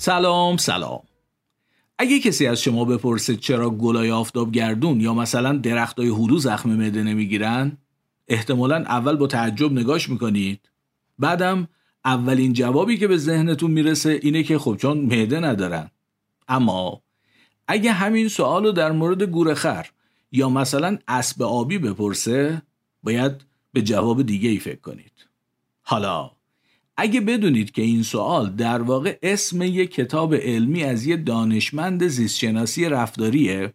سلام سلام. اگه کسی از شما بپرسه چرا گلای آفتاب گردون یا مثلا درختای هلو زخم معده نمی‌گیرن احتمالا اول با تعجب نگاش می‌کنید. بعدم اولین جوابی که به ذهنتون می‌رسه اینه که خب چون معده ندارن. اما اگه همین سوال رو در مورد گورخر یا مثلا اسب آبی بپرسه باید به جواب دیگه ای فکر کنید. حالا اگه بدونید که این سوال در واقع اسم یک کتاب علمی از یه دانشمند زیستشناسی رفتاریه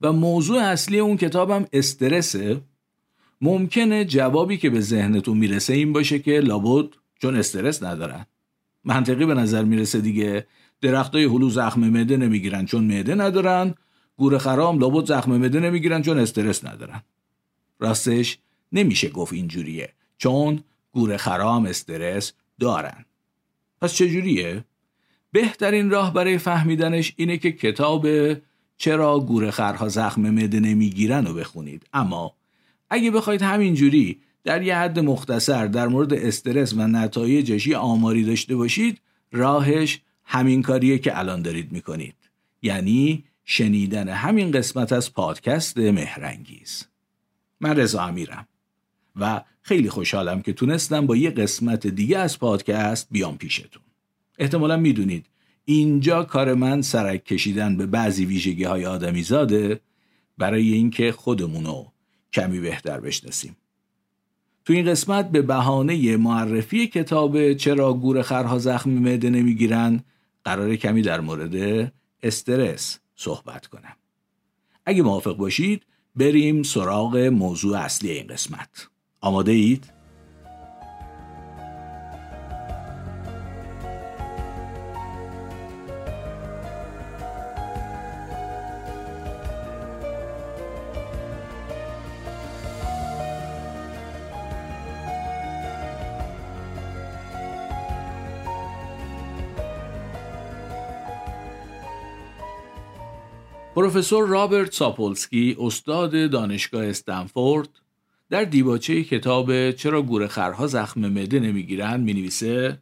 و موضوع اصلی اون کتابم استرسه ممکنه جوابی که به ذهنتون می‌رسه این باشه که لابد چون استرس ندارن. منطقی به نظر می‌رسه دیگه درختای هلو زخم معده نمی‌گیرن چون معده ندارن گور خرام لابد زخم معده نمی‌گیرن چون استرس ندارن. راستش نمیشه گفت اینجوریه چون گور خرام استرس دارن. پس چجوریه؟ بهترین راه برای فهمیدنش اینه که کتاب چرا گورخرها زخم معده نمی‌گیرن رو بخونید. اما اگه بخواید همینجوری در یه حد مختصر در مورد استرس و نتایجش یه آماری داشته باشید راهش همین کاریه که الان دارید می‌کنید. یعنی شنیدن همین قسمت از پادکست مهرنگیز. من رضا امیرم. و خیلی خوشحالم که تونستم با یه قسمت دیگه از پادکست بیام پیشتون. احتمالا می‌دونید اینجا کار من سرک کشیدن به بعضی ویژگی های آدمی زاده برای اینکه خودمونو کمی بهتر بشناسیم. تو این قسمت به بهانه معرفی کتاب چرا گور خرها زخم معده نمی‌گیرن قرار کمی در مورد استرس صحبت کنم. اگه موافق باشید بریم سراغ موضوع اصلی این قسمت. آماده اید؟ پروفسور رابرت ساپولسکی استاد دانشگاه استنفورد در دیباچه کتاب چرا گورخرها زخم معده نمی‌گیرند می نویسه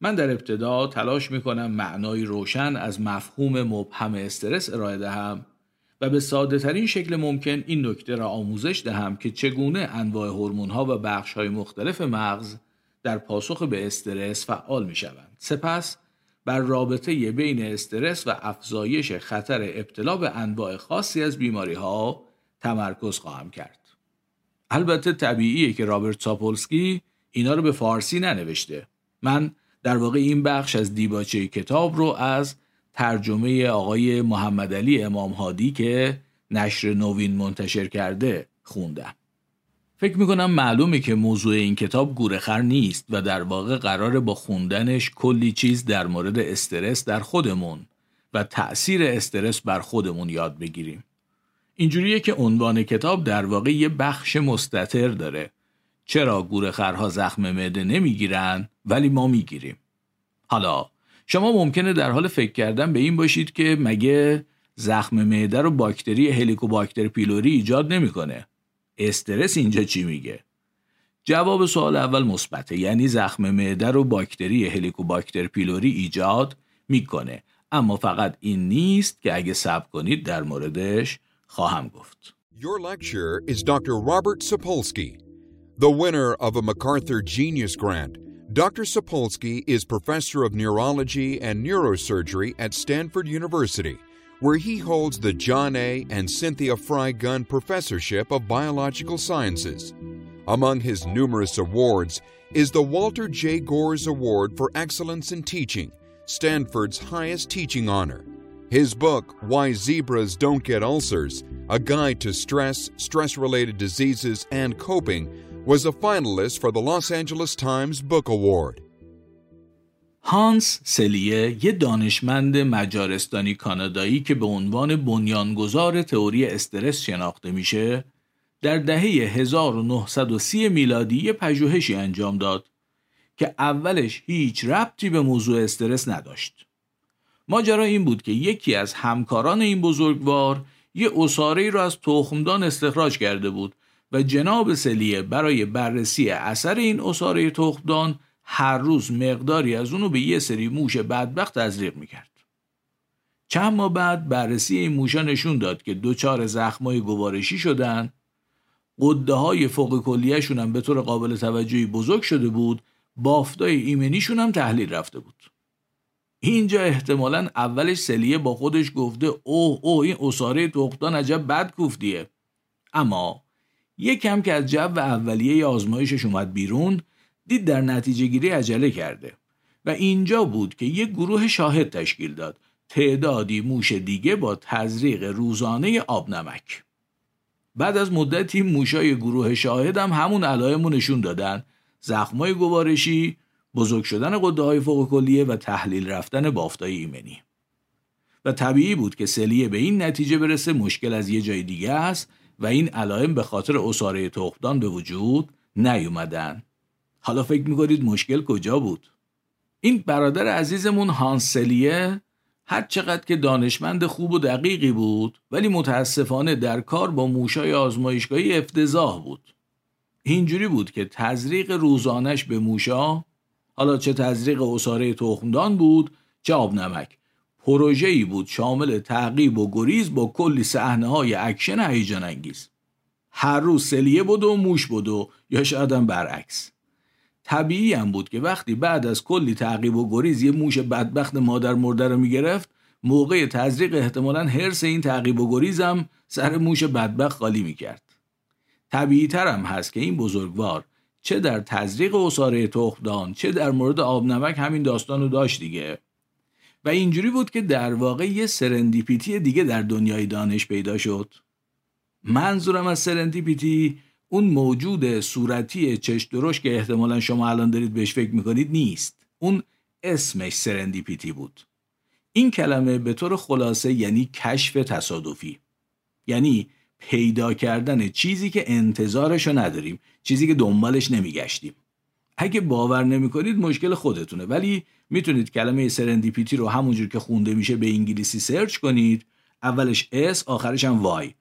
من در ابتدا تلاش می کنم معنای روشن از مفهوم مبهم استرس ارائه دهم و به ساده ترین شکل ممکن این نکته را آموزش دهم که چگونه انواع هورمون ها و بخش های مختلف مغز در پاسخ به استرس فعال می شوند. سپس بر رابطه بین استرس و افزایش خطر ابتلا به انواع خاصی از بیماری ها تمرکز خواهم کرد. البته طبیعیه که رابرت ساپولسکی اینا رو به فارسی ننوشته. من در واقع این بخش از دیباچه کتاب رو از ترجمه آقای محمد علی امام هادی که نشر نوین منتشر کرده خوندم. فکر می‌کنم معلومه که موضوع این کتاب گورخر نیست و در واقع قراره با خوندنش کلی چیز در مورد استرس در خودمون و تأثیر استرس بر خودمون یاد بگیریم. اینجوریه که عنوان کتاب در واقع یه بخش مستطر داره. چرا گورخرها زخم معده نمی‌گیرن ولی ما می‌گیریم. حالا شما ممکنه در حال فکر کردن به این باشید که مگه زخم معده رو باکتری هلیکوباکتر پیلوری ایجاد نمی‌کنه. استرس اینجا چی میگه؟ جواب سوال اول مثبته یعنی زخم معده رو باکتری هلیکوباکتر پیلوری ایجاد می‌کنه اما فقط این نیست که اگه صبر کنید در موردش خواهم گفت. Your lecturer is Dr. Robert Sapolsky, the winner of a MacArthur Genius Grant. Dr. Sapolsky is professor of neurology and neurosurgery at Stanford University, where he holds the John A. and Cynthia Fry Gunn Professorship of Biological Sciences. Among his numerous awards is the Walter J. Gores Award for Excellence in Teaching, Stanford's highest teaching honor. His book, Why Zebras Don't Get Ulcers A Guide to Stress, Stress Related Diseases, and Coping, was a finalist for the Los Angeles Times Book Award. هانس سلیه یه دانشمند مجارستانی کانادایی که به عنوان بنیانگذار تئوری استرس شناخته میشه در دهه 1930 میلادی یه پژوهشی انجام داد که اولش هیچ ربطی به موضوع استرس نداشت. ماجرا این بود که یکی از همکاران این بزرگوار یه اصاره رو از تخمدان استخراج کرده بود و جناب سلیه برای بررسی اثر این اصاره تخمدان هر روز مقداری از اونو به یه سری موش بدبخت تزریق می‌کرد. چند ماه بعد بررسی این موشا نشون داد که دوچار زخمای گوارشی شدن قده های فوق کلیهشون هم به طور قابل توجهی بزرگ شده بود بافتای ایمنیشون هم تحلیل رفته بود اینجا احتمالا اولش سلیه با خودش گفته اوه اوه این اصاره تختان عجب بد کوفتیه اما کم که از جو اولیه آزمایشش اومد بیرون دید در نتیجه گیری عجله کرده و اینجا بود که یک گروه شاهد تشکیل داد. تعدادی موش دیگه با تزریق روزانه آب نمک. بعد از مدتی موشای گروه شاهد هم همون علائمو نشون دادن. زخمای گوارشی بزرگ شدن قده های فوق کلیه و تحلیل رفتن بافتای ایمنی. و طبیعی بود که سلیه به این نتیجه برسه مشکل از یه جای دیگه است و این علائم به خاطر اصاره تخمدان به وجود نیومدن. حالا فکر می‌کنید مشکل کجا بود؟ این برادر عزیزمون هانس سلیه هر چقدر که دانشمند خوب و دقیقی بود ولی متاسفانه در کار با موشای آزمایشگاهی افتضاح بود. اینجوری بود که تزریق روزانه‌ش به موشا حالا چه تزریق عصاره تخمدان بود چه آب نمک. پروژه‌ای بود شامل تعقیب و گریز با کلی صحنه های اکشن هیجان انگیز. هر روز سلیه بود و موش بود و یا شاید برعکس. طبیعی هم بود که وقتی بعد از کلی تعقیب و گریز یه موش بدبخت مادر مرده رو می‌گرفت موقع تزریق احتمالا حرص این تعقیب و گریزم سر موش بدبخت خالی می‌کرد. طبیعی هم هست که این بزرگوار چه در تزریق اصاره تخمدان چه در مورد آب نمک همین داستان رو داشت دیگه. و اینجوری بود که در واقع یه سرندیپیتی دیگه در دنیای دانش پیدا شد. منظورم از سرندیپیتی اون موجود صورتی چش درش که احتمالا شما الان دارید بهش فکر می‌کنید نیست. اون اسمش سرندیپیتی بود. این کلمه به طور خلاصه یعنی کشف تصادفی. یعنی پیدا کردن چیزی که انتظارشو نداریم چیزی که دنبالش نمیگشتیم. اگه باور نمی‌کنید مشکل خودتونه ولی می‌تونید کلمه serendipity رو همونجور که خونده میشه به انگلیسی سرچ کنید. اولش S آخرش هم Y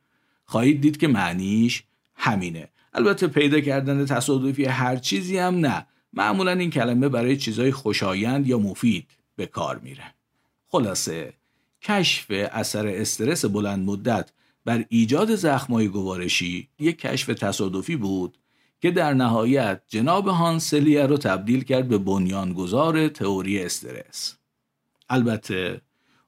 خواهید دید که معنیش همینه. البته پیدا کردن تصادفی هر چیزی هم نه. معمولا این کلمه برای چیزهای خوشایند یا مفید به کار میره. خلاصه کشف اثر استرس بلند مدت بر ایجاد زخمای گوارشی یک کشف تصادفی بود که در نهایت جناب هانسلیه رو تبدیل کرد به بنیانگذار تئوری استرس. البته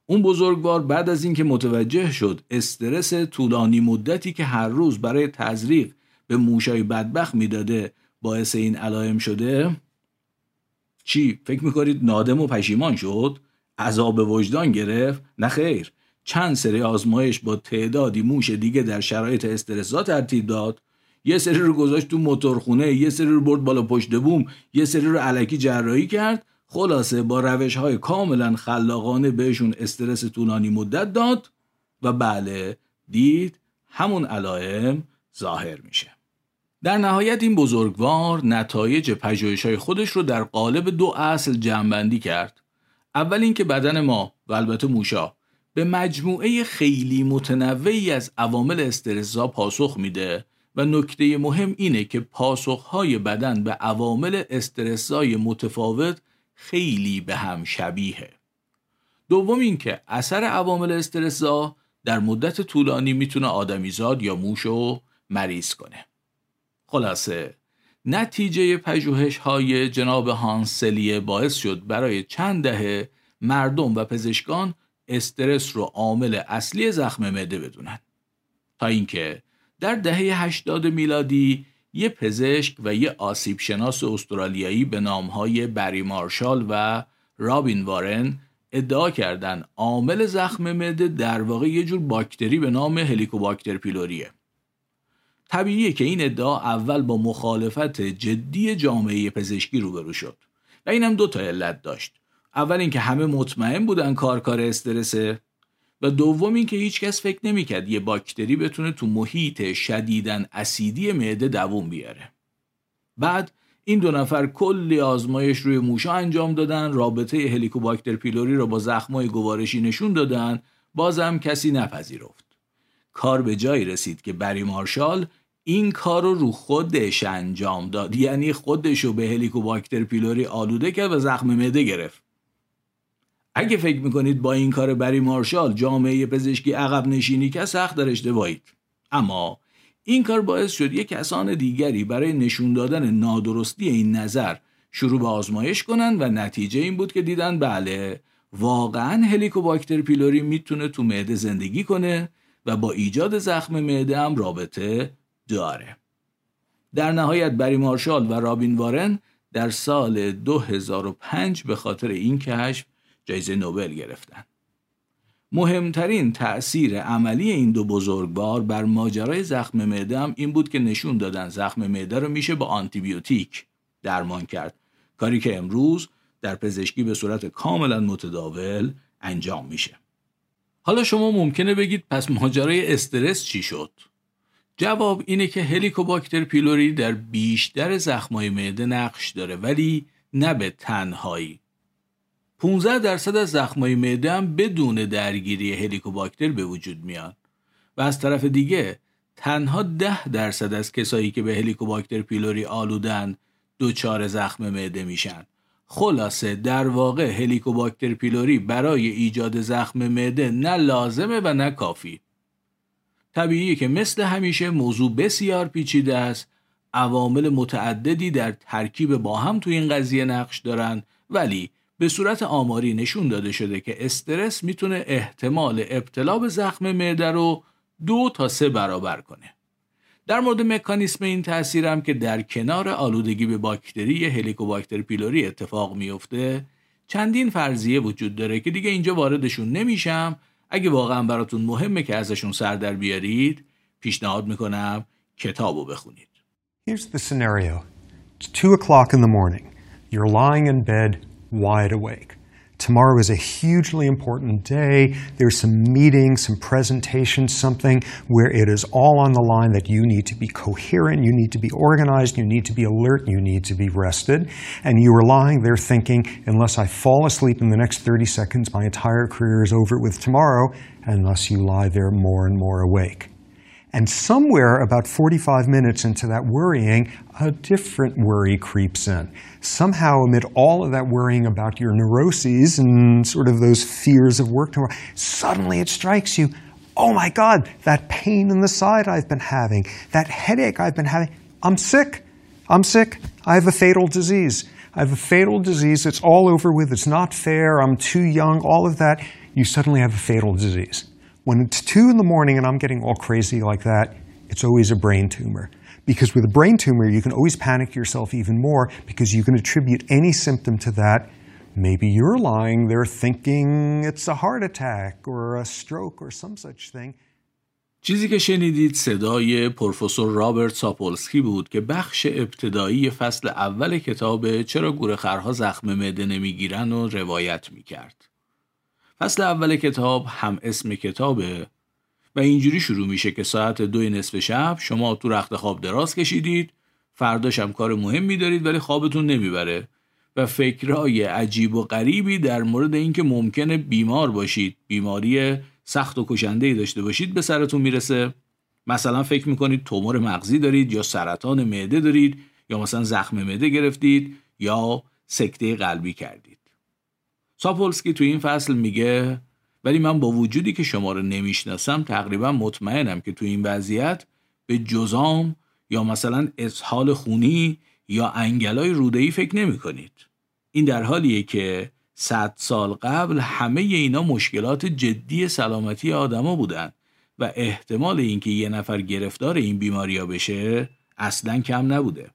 اون بزرگوار بعد از اینکه متوجه شد استرس طولانی مدتی که هر روز برای تزریق به موشای بدبخت می‌داده باعث این علائم شده چی؟ فکر می‌کنید نادم و پشیمان شد؟ عذاب وجدان گرفت؟ نه خیر. چند سری آزمایش با تعدادی موش دیگه در شرایط استرسا ترتیب داد. یه سری رو گذاشت تو موتورخونه یه سری رو برد بالا پشت بوم یه سری رو علکی جراحی کرد. خلاصه با روش های کاملا خلاقانه بهشون استرس طولانی مدت داد و بله دید همون علائم ظاهر میشه. در نهایت این بزرگوار نتایج پژوهش های خودش رو در قالب دو اصل جمعبندی کرد. اول اینکه بدن ما و البته موشا به مجموعه خیلی متنوعی از عوامل استرسا پاسخ میده و نکته مهم اینه که پاسخهای بدن به عوامل استرسای متفاوت خیلی به هم شبیه دوم اینکه اثر عوامل استرسا در مدت طولانی می‌تونه آدمیزاد یا موشو مریض کنه. خلاصه نتیجه پژوهش های جناب هانسلیه باعث شد برای چند دهه مردم و پزشکان استرس رو عامل اصلی زخم معده بدونن. تا اینکه در دهه 80 میلادی یه پزشک و یه آسیب شناس استرالیایی به نامهای بری مارشال و رابین وارن ادعا کردن عامل زخم معده در واقع یه جور باکتری به نام هلیکوباکتر پیلوریه. طبیعیه که این ادعا اول با مخالفت جدی جامعه پزشکی روبرو شد و اینم دو تا علت داشت. اول اینکه همه مطمئن بودن کار کار استرسه و دوم اینکه هیچکس فکر نمی‌کرد یه باکتری بتونه تو محیط شدیدن اسیدی معده دووم بیاره. بعد این دو نفر کلی آزمایش روی موشا انجام دادن رابطه هلیکوباکتر پیلوری رو با زخمای گوارشی نشون دادن بازم کسی نپذیرفت. کار به جایی رسید که بری مارشال این کار رو رو خودش انجام داد. یعنی خودش رو به هلیکوباکتر پیلوری آلوده کرد و زخم معده گرفت. اگه فکر می‌کنید با این کار بری مارشال جامعه پزشکی عقب نشینی که سخت در اشتباهید. اما این کار باعث شد یک کسان دیگری برای نشون دادن نادرستی این نظر شروع به آزمایش کنند و نتیجه این بود که دیدن بله واقعا هلیکوباکتر پیلوری می‌تونه تو معده زندگی کنه و با ایجاد زخم معده هم رابطه داره. در نهایت بری مارشال و رابین وارن در سال 2005 به خاطر این کشف جایزه نوبل گرفتن. مهمترین تأثیر عملی این دو بزرگوار بر ماجرای زخم معده هم این بود که نشون دادن زخم معده رو میشه با آنتیبیوتیک درمان کرد. کاری که امروز در پزشکی به صورت کاملا متداول انجام میشه. حالا شما ممکنه بگید پس ماجرای استرس چی شد؟ جواب اینه که هلیکوباکتر پیلوری در بیشتر زخمای معده نقش داره ولی نه به تنهایی. 15 درصد از زخمای معده هم بدون درگیری هلیکوباکتر به وجود میاد و از طرف دیگه تنها 10 درصد از کسایی که به هلیکوباکتر پیلوری آلودن دچار زخم معده میشن. خلاصه در واقع هلیکوباکتر پیلوری برای ایجاد زخم معده نه لازمه و نه کافی. طبیعیه که مثل همیشه موضوع بسیار پیچیده است. عوامل متعددی در ترکیب با هم تو این قضیه نقش دارن ولی به صورت آماری نشون داده شده که استرس می‌تونه احتمال ابتلا به زخم معده رو دو تا سه برابر کنه. در مورد مکانیسم این تاثیرم که در کنار آلودگی به باکتری هلیکوباکتر پیلوری اتفاق میفته چندین فرضیه وجود داره که دیگه اینجا واردشون نمیشم اگه واقعا براتون مهمه که ازشون سر در بیارید پیشنهاد می‌کنم کتابو بخونید. Here's the scenario. It's two o'clock in the morning. You're lying in bed wide awake. Tomorrow is a hugely important day. There's some meeting, some presentation, something where it is all on the line that you need to be coherent, you need to be organized, you need to be alert, you need to be rested. And you are lying there thinking, unless I fall asleep in the next 30 seconds, my entire career is over with tomorrow, unless you lie there more and more awake. And somewhere about 45 minutes into that worrying, a different worry creeps in. Somehow, amid all of that worrying about your neuroses and sort of those fears of work tomorrow, suddenly it strikes you oh my God, that pain in the side I've been having, that headache I've been having, I'm sick. I'm sick. I have a fatal disease. I have a fatal disease. It's all over with. It's not fair. I'm too young. All of that. You suddenly have a fatal disease. When it's two in the morning and I'm getting all crazy like that, it's always a brain tumor. Because with a brain tumor, you can always panic yourself even more because you can attribute any symptom to that. Maybe you're lying there thinking it's a heart attack or a stroke or some such thing. چیزی که شنیدید صدای پروفسور رابرت ساپولسکی بود که بخش ابتدایی فصل اول کتاب چرا گورخرها زخم معده نمیگیرن و روایت میکرد. فصل اول کتاب هم اسم کتابه و اینجوری شروع میشه که ساعت دو نصف شب شما تو رخت خواب دراز کشیدید فرداش هم کار مهمی دارید ولی خوابتون نمی‌بره و فکرای عجیب و غریبی در مورد اینکه ممکنه بیمار باشید بیماری سخت و کشنده داشته باشید به سرتون می‌رسه. مثلا فکر می‌کنید تومور مغزی دارید یا سرطان معده دارید یا مثلا زخم معده گرفتید یا سکته قلبی کردید. ساپولسکی تو این فصل میگه ولی من با وجودی که شما رو نمی‌شناسم تقریبا مطمئنم که تو این وضعیت به جزام یا مثلا اسهال خونی یا انگلای رودهی فکر نمی کنید. این در حالیه که صد سال قبل همه اینا مشکلات جدی سلامتی آدما بودن و احتمال اینکه یه نفر گرفتار این بیماریا بشه اصلا کم نبوده.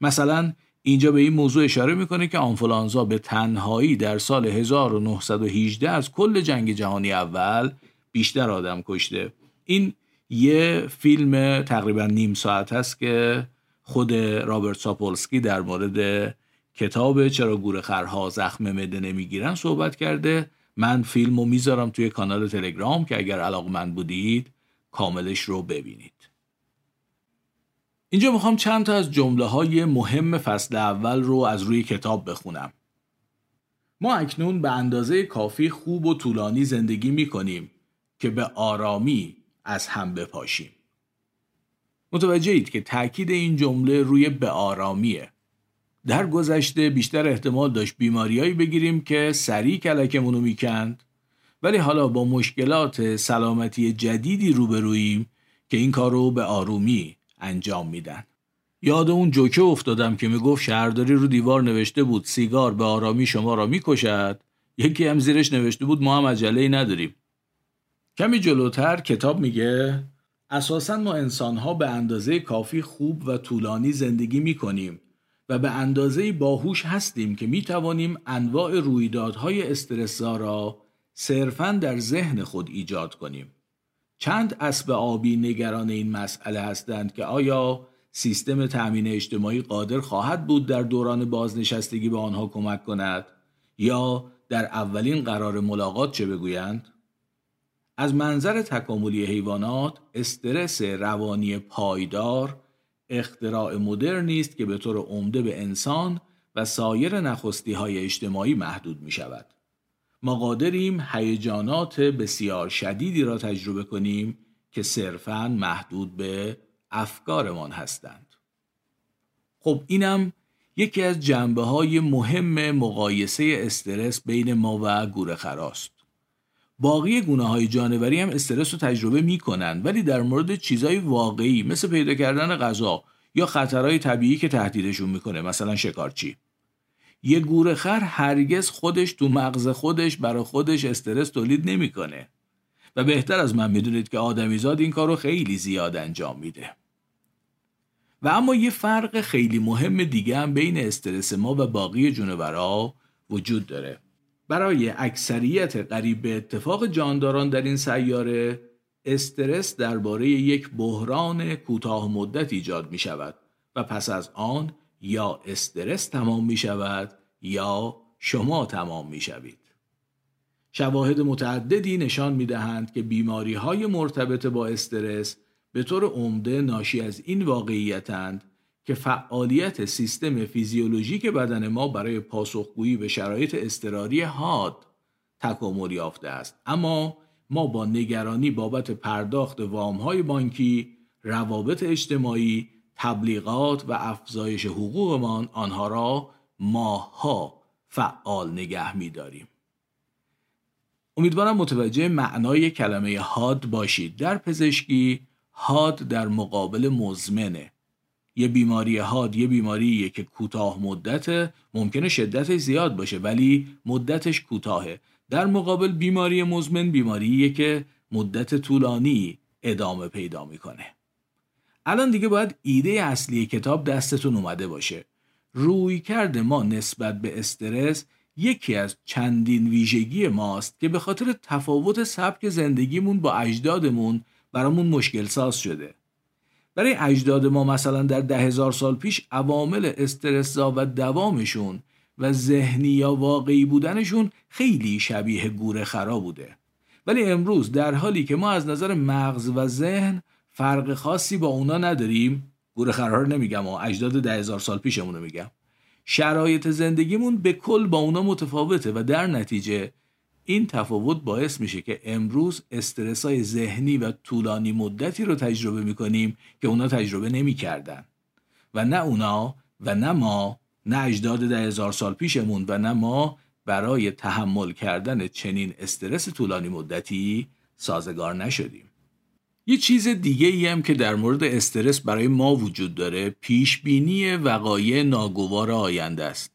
مثلا اینجا به این موضوع اشاره می‌کنه که آنفولانزا به تنهایی در سال 1918 از کل جنگ جهانی اول بیشتر آدم کشته. این یه فیلم تقریبا نیم ساعت هست که خود رابرت ساپولسکی در مورد کتاب چرا گور خرها زخم مده نمی‌گیرن صحبت کرده. من فیلم رو می‌ذارم توی کانال تلگرام که اگر علاقمند بودید کاملش رو ببینید. اینجا می‌خوام چند تا از جمله های مهم فصل اول رو از روی کتاب بخونم. ما اکنون به اندازه کافی خوب و طولانی زندگی می‌کنیم که به آرامی از هم بپاشیم. متوجه اید که تاکید این جمله روی به آرامیه در گذشته بیشتر احتمال داشت بیماریایی بگیریم که سریع کلکمونو می‌کند ولی حالا با مشکلات سلامتی جدیدی روبروییم که این کار رو به آرومی انجام میدن. یاد اون جوکه افتادم که می‌گفت شهرداری رو دیوار نوشته بود سیگار به آرامی شما را می‌کشد. یکی هم زیرش نوشته بود ما هم عجله ای نداریم. کمی جلوتر کتاب میگه اساسا ما انسانها به اندازه کافی خوب و طولانی زندگی می‌کنیم و به اندازه باهوش هستیم که می‌توانیم انواع رویدادهای استرسا را صرفا در ذهن خود ایجاد کنیم. چند اسب آبی نگران این مسئله هستند که آیا سیستم تأمین اجتماعی قادر خواهد بود در دوران بازنشستگی به آنها کمک کند یا در اولین قرار ملاقات چه بگویند؟ از منظر تکاملی حیوانات استرس روانی پایدار اختراع مدرنی است که به طور عمده به انسان و سایر نخستی های اجتماعی محدود می شود. ما قادریم هیجانات بسیار شدیدی را تجربه کنیم که صرفاً محدود به افکارمان هستند. خب اینم یکی از جنبه های مهم مقایسه استرس بین ما و گوره خراست. باقی گونه های جانوری هم استرس رو تجربه می‌کنن ولی در مورد چیزای واقعی مثل پیدا کردن غذا یا خطرهای طبیعی که تهدیدشون می‌کنه مثلا شکارچی یه گورخر هرگز خودش تو مغز خودش برای خودش استرس تولید نمی‌کنه. و بهتر از من می‌دونید که آدمیزاد این کار رو خیلی زیاد انجام میده. و اما یه فرق خیلی مهم دیگه هم بین استرس ما و باقی جونورا وجود داره. برای اکثریت قریب به اتفاق جانداران در این سیاره استرس درباره یک بحران کوتاه مدت ایجاد می شود و پس از آن یا استرس تمام می شود یا شما تمام می شوید. شواهد متعددی نشان می دهند که بیماری های مرتبط با استرس به طور عمده ناشی از این واقعیتند که فعالیت سیستم فیزیولوژیک بدن ما برای پاسخگویی به شرایط اضطراری حاد تکامل یافته است اما ما با نگرانی بابت پرداخت وامهای بانکی روابط اجتماعی تبلیغات و افزایش حقوقمان آنها را ماها فعال نگه می داریم. امیدوارم متوجه معنای کلمه حاد باشید. در پزشکی حاد در مقابل مزمنه. یه بیماری حاد یه بیماریه که کوتاه مدته ممکنه شدتش زیاد باشه ولی مدتش کوتاهه در مقابل بیماری مزمن بیماریه که مدت طولانی ادامه پیدا می‌کنه الان دیگه باید ایده اصلی کتاب دستتون اومده باشه. روی کرده ما نسبت به استرس یکی از چندین ویژگی ماست که به خاطر تفاوت سبک زندگیمون با اجدادمون برامون مشکل ساز شده. برای اجداد ما مثلا در ده هزار سال پیش عوامل استرسزا و دوامشون و ذهنی یا واقعی بودنشون خیلی شبیه گوره خرا بوده. ولی امروز در حالی که ما از نظر مغز و ذهن فرق خاصی با اونا نداریم. گوره خرا رو نمیگم و اجداد ده هزار سال پیشمون رو میگم. شرایط زندگیمون به کل با اونا متفاوته و در نتیجه این تفاوت باعث میشه که امروز استرس های ذهنی و طولانی مدتی رو تجربه می‌کنیم که اونا تجربه نمی‌کردن. و نه اونا و نه ما نه اجداد ده هزار سال پیشمون و نه ما برای تحمل کردن چنین استرس طولانی مدتی سازگار نشدیم. یه چیز دیگه ای هم که در مورد استرس برای ما وجود داره پیش بینی وقایع ناگوار آینده است.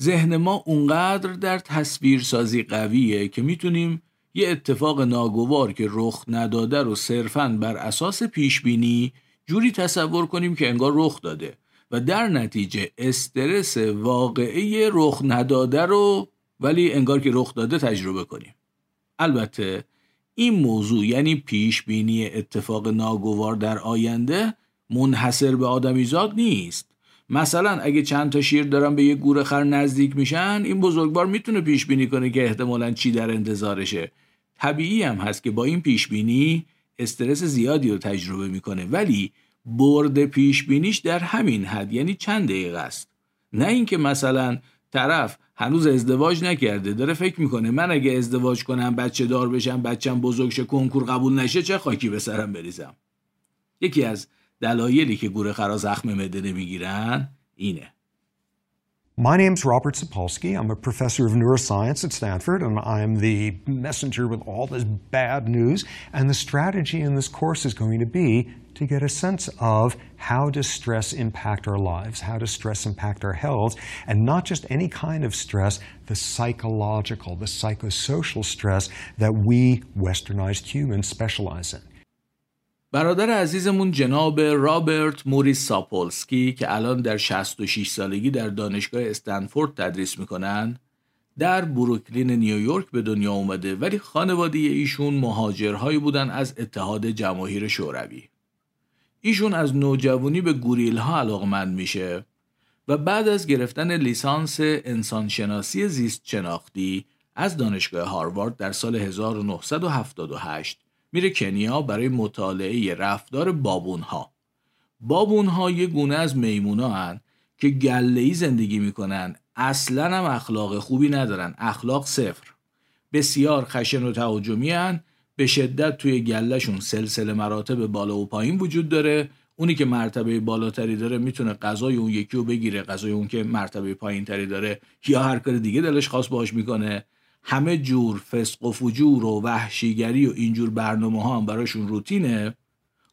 ذهن ما اونقدر در تصویرسازی قویه که می‌تونیم یه اتفاق ناگوار که رخ نداده رو صرفاً بر اساس پیش بینی جوری تصور کنیم که انگار رخ داده و در نتیجه استرس واقعی رخ نداده رو ولی انگار که رخ داده تجربه کنیم البته این موضوع یعنی پیش بینی اتفاق ناگوار در آینده منحصر به آدمیزاد نیست. مثلا اگه چند تا شیر دارن به یه گوره خر نزدیک میشن این بزرگوار می‌تونه پیش بینی کنه که احتمالا چی در انتظارشه. طبیعی هم هست که با این پیش بینی استرس زیادی رو تجربه می‌کنه ولی برد پیش بینیش در همین حد یعنی چند دقیقه است. نه اینکه مثلا طرف هنوز ازدواج نکرده داره فکر می‌کنه من اگه ازدواج کنم بچه دار بشم بچم بزرگ شه کنکور قبول نشه چه خاکی به سرم بریزم؟ یکی از دلایلی که گورخرا زخم معده نمی‌گیرن اینه. My name's Robert Sapolsky. I'm a professor of neuroscience at Stanford, and I'm the messenger with all this bad news. And the strategy in this course is going to be to get a sense of how does stress impact our lives, how does stress impact our health, and not just any kind of stress, the psychological, the psychosocial stress that we westernized humans specialize in. برادر عزیزمون جناب رابرت موریس ساپولسکی که الان در 66 سالگی در دانشگاه استنفورد تدریس می‌کنن در بروکلین نیویورک به دنیا اومده ولی خانواده ایشون مهاجرهایی بودن از اتحاد جماهیر شوروی. ایشون از نوجوانی به گوریل ها علاقمند میشه و بعد از گرفتن لیسانس انسانشناسی زیست شناختی از دانشگاه هاروارد در سال 1978 میره کنیا برای مطالعه رفتار بابون ها. بابون ها یه گونه از میمونا هن که گله زندگی می‌کنن اصلا هم اخلاق خوبی ندارن. اخلاق صفر. بسیار خشن و تهاجمی هن. به شدت توی گلهشون سلسله مراتب بالا و پایین وجود داره. اونی که مرتبه بالاتری داره می‌تونه غذای اون یکی رو بگیره. غذای اون که مرتبه پایین تری داره یا هر کار دیگه دلش خواست باش می‌کنه. همه جور فسق و فجور و وحشیگری و اینجور برنامه ها هم براشون روتینه.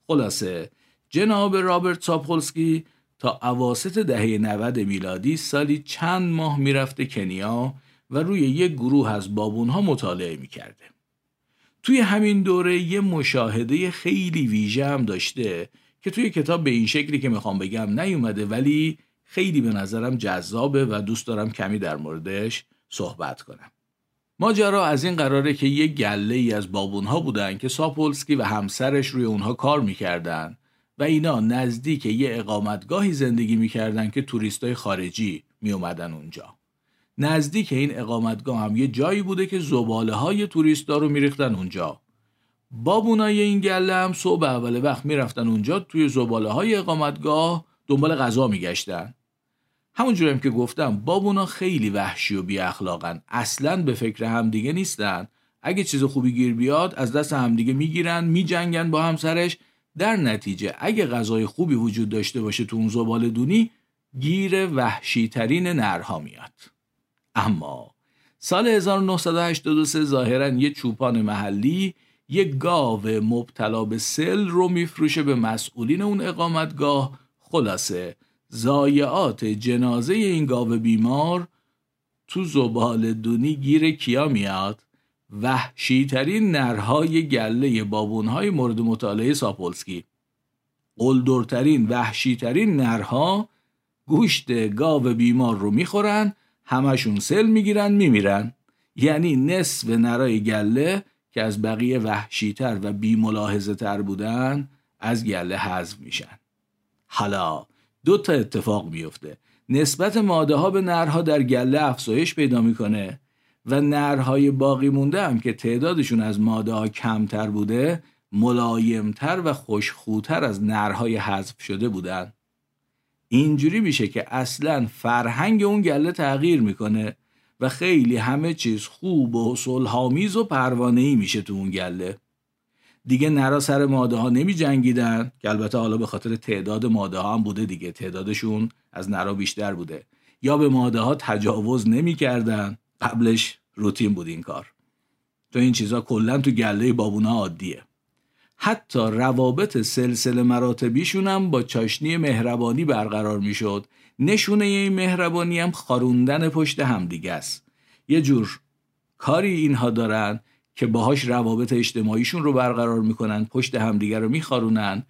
خلاصه جناب رابرت ساپولسکی تا اواسط دهه 90 میلادی سالی چند ماه می‌رفته کنیا و روی یک گروه از بابون ها مطالعه می‌کرده. توی همین دوره یه مشاهده خیلی ویژه هم داشته که توی کتاب به این شکلی که می‌خوام بگم نیومده ولی خیلی به نظرم جذابه و دوست دارم کمی در موردش صحبت کنم. ماجرا از این قراره که یه گله ای از بابون ها بودن که ساپولسکی و همسرش روی اونها کار می‌کردن و اینا نزدیک یه اقامتگاهی زندگی می‌کردن که توریستای خارجی میومدن اونجا. نزدیک این اقامتگاه هم یه جایی بوده که زباله های توریستا رو میریختن اونجا. بابونای این گله هم صبح اول وقت می‌رفتن اونجا توی زباله های اقامتگاه دنبال غذا میگشتن. همونجور هم که گفتم بابونا خیلی وحشی و بی اخلاقن اصلا به فکر همدیگه نیستن. اگه چیز خوبی گیر بیاد از دست همدیگه می‌گیرن میجنگن با همسرش. در نتیجه اگه غذای خوبی وجود داشته باشه تو اون زبال دونی گیر وحشی ترین نرها میاد. اما سال 1983 ظاهرا یه چوپان محلی یه گاو مبتلا به سل رو میفروشه به مسئولین اون اقامتگاه. خلاصه زایعات جنازه این گاو بیمار تو زبال دونی گیر کیا میاد؟ وحشیترین نرهای گله بابونهای مورد مطالعه ساپولسکی. قلدرترین وحشیترین نرها گوشت گاو بیمار رو می‌خورن همشون سل می‌گیرن میمیرن. یعنی نصف نرای گله که از بقیه وحشیتر و بیملاحظه تر بودن از گله حذف میشن. حالا دو تا اتفاق میفته نسبت ماده ها به نرها در گله افزایش پیدا می‌کنه و نرهای باقی مونده هم که تعدادشون از ماده ها کمتر بوده ملایمتر و خوشخوتر از نرهای حذف شده بودن. اینجوری میشه که اصلا فرهنگ اون گله تغییر می‌کنه و خیلی همه چیز خوب و صلحآمیز و پروانه‌ای میشه تو اون گله. دیگه نرا سر ماده ها نمی جنگیدن که البته حالا به خاطر تعداد ماده ها هم بوده دیگه تعدادشون از نرا بیشتر بوده. یا به ماده ها تجاوز نمی کردن قبلش روتین بود این کار. تو این چیزا کلا تو گله بابونا عادیه. حتی روابط سلسله مراتبیشون هم با چاشنی مهربانی برقرار می‌شد. نشونه این مهربانی هم خاروندن پشت همدیگه است. یه جور کاری اینها دارن که باهاش روابط اجتماعیشون رو برقرار می‌کنن پشت همدیگر رو میخارونن.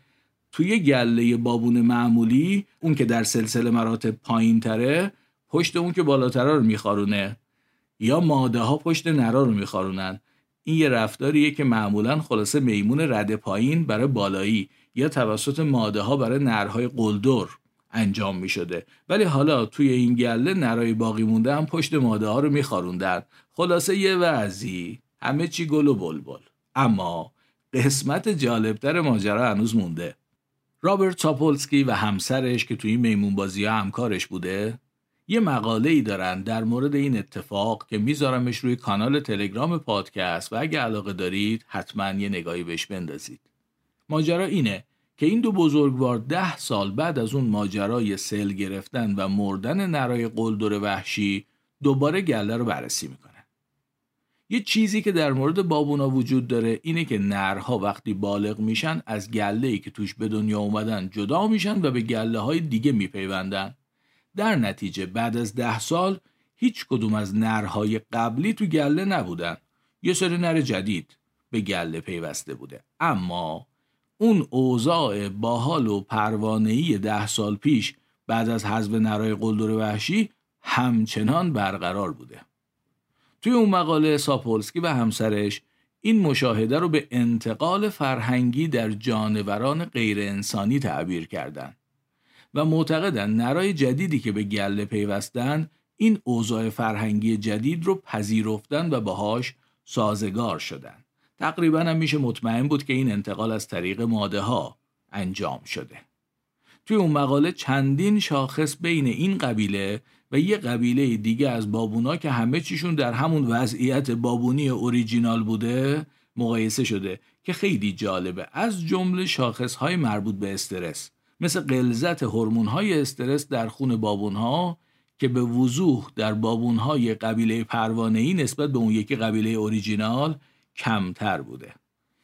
توی گله بابون معمولی اون که در سلسله مراتب پایین تره پشت اون که بالاتره رو میخارونه. یا ماده ها پشت نرا رو میخارونن. این یه رفتاریه که معمولا خلاصه میمون رد پایین برای بالایی یا توسط ماده ها برای نرهای قلدر انجام می شده ولی حالا توی این گله نرای باقی مونده هم پشت ماده ها رو میخاروندن. خلاصه یه وضعی. همه چی گل و بلبل. اما قسمت جالبتر ماجرا هنوز مونده. رابرت تاپولسکی و همسرش که توی میمون بازی همکارش بوده یه مقاله ای دارن در مورد این اتفاق که میذارمش روی کانال تلگرام پادکست و اگه علاقه دارید حتما یه نگاهی بهش بندازید. ماجرا اینه که این دو بزرگوار ده سال بعد از اون ماجرای سل گرفتن و مردن نرای قلدر وحشی دوباره گله رو بررسی می‌کنن. یه چیزی که در مورد بابونا وجود داره اینه که نرها وقتی بالغ میشن از گله ای که توش به دنیا اومدن جدا میشن و به گله های دیگه میپیوندن. در نتیجه بعد از ده سال هیچ کدوم از نرهای قبلی تو گله نبودن. یه سری نر جدید به گله پیوسته بوده. اما اون اوضاع باحال و پروانهی ده سال پیش بعد از حذف نرای قلدر وحشی همچنان برقرار بوده. توی اون مقاله ساپولسکی و همسرش این مشاهده رو به انتقال فرهنگی در جانوران غیر انسانی تعبیر کردند و معتقدن نرای جدیدی که به گله پیوستن این اوضاع فرهنگی جدید رو پذیرفتن و باهاش سازگار شدن. تقریبا هم میشه مطمئن بود که این انتقال از طریق ماده ها انجام شده. توی اون مقاله چندین شاخص بین این قبیله و یه قبیله دیگه از بابونا که همه چیشون در همون وضعیت بابونی اوریجینال بوده مقایسه شده که خیلی جالبه. از جمله شاخص های مربوط به استرس. مثل قلزت هورمون های استرس در خون بابون ها که به وضوح در بابون های قبیله پروانه‌ای نسبت به اون یکی قبیله اوریجینال کمتر بوده.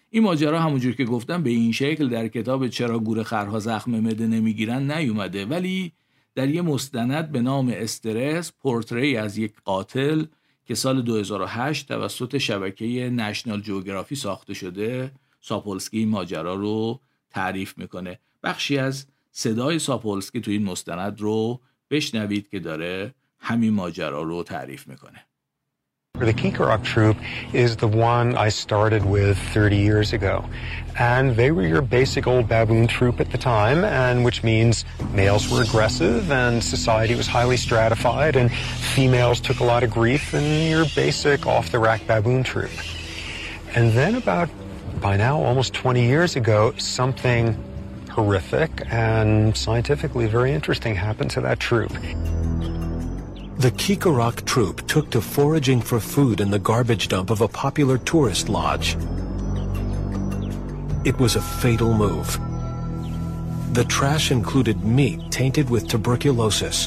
این ماجرا همونجور که گفتم به این شکل در کتاب چرا گور خرها زخم مده نمی‌گیرن نیومده ولی در یه مستند به نام استرس پورتری از یک قاتل که سال 2008 توسط شبکه نشنال جوگرافی ساخته شده ساپولسکی ماجرا رو تعریف می‌کنه. بخشی از صدای ساپولسکی تو این مستند رو بشنوید که داره همین ماجرا رو تعریف می‌کنه. The Kikarok troop is the one I started with 30 years ago. And they were your basic old baboon troop at the time, and which means males were aggressive and society was highly stratified and females took a lot of grief and your basic off-the-rack baboon troop. And then about, by now, almost 20 years ago, something horrific and scientifically very interesting happened to that troop. The Kikarok troop took to foraging for food in the garbage dump of a popular tourist lodge. It was a fatal move. The trash included meat tainted with tuberculosis.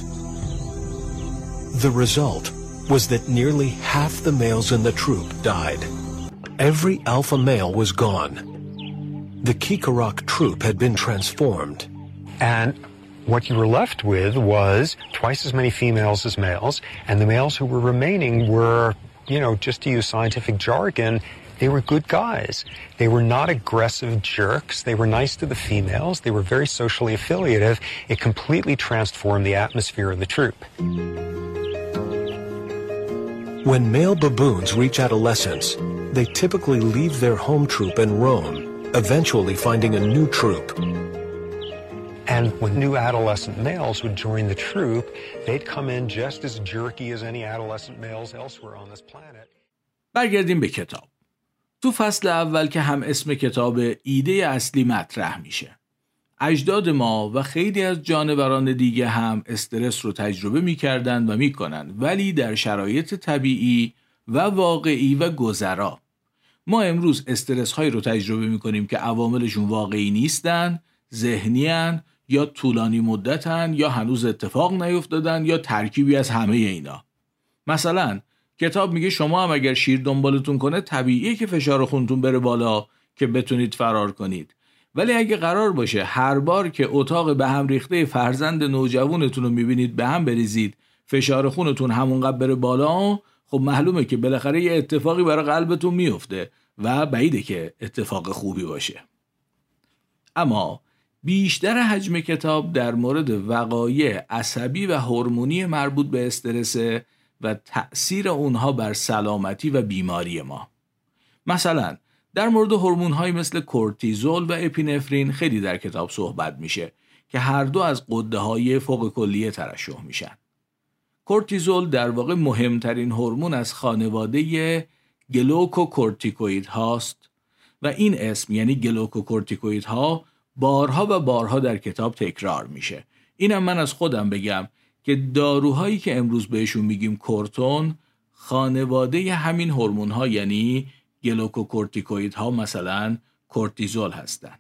The result was that nearly half the males in the troop died. Every alpha male was gone. The Kikarok troop had been transformed. And what you were left with was twice as many females as males, and the males who were remaining were, you know, just to use scientific jargon, they were good guys. They were not aggressive jerks. They were nice to the females. They were very socially affiliative. It completely transformed the atmosphere of the troop. When male baboons reach adolescence, they typically leave their home troop and roam, eventually finding a new troop. And when new adolescent males would join the troop, they'd come in just as jerky as any adolescent males elsewhere on this planet. برگردیم به کتاب. تو فصل اول که هم اسم کتاب ایده اصلی مطرح میشه. اجداد ما و خیلی از جانوران دیگه هم استرس رو تجربه می‌کردن و می‌کنن ولی در شرایط طبیعی و واقعی و گذرا. ما امروز استرس هایی رو تجربه می‌کنیم که عواملشون واقعی نیستن، ذهنی یا طولانی مدتن یا هنوز اتفاق نیفتادن یا ترکیبی از همه اینا. مثلا کتاب میگه شما هم اگر شیر دنبالتون کنه طبیعیه که فشار خونتون بره بالا که بتونید فرار کنید. ولی اگه قرار باشه هر بار که اتاق به هم ریخته فرزند نوجوانتون رو می‌بینید به هم بریزید فشار خونتون همونقدر بره بالا خب معلومه که بالاخره یه اتفاقی برای قلبتون میفته و بعیده که اتفاق خوبی باشه. اما بیشتر حجم کتاب در مورد وقایع عصبی و هورمونی مربوط به استرس و تأثیر اونها بر سلامتی و بیماری ما. مثلا در مورد هورمون‌هایی مثل کورتیزول و اپینفرین خیلی در کتاب صحبت میشه که هر دو از قده های فوق کلیه ترشح میشن. کورتیزول در واقع مهمترین هورمون از خانواده گلوکوکورتیکوید هاست و این اسم یعنی گلوکوکورتیکوید ها بارها و بارها در کتاب تکرار میشه. اینم من از خودم بگم که داروهایی که امروز بهشون میگیم کورتون خانواده همین هورمون ها یعنی گلوکوکورتیکوید ها مثلا کورتیزول هستند.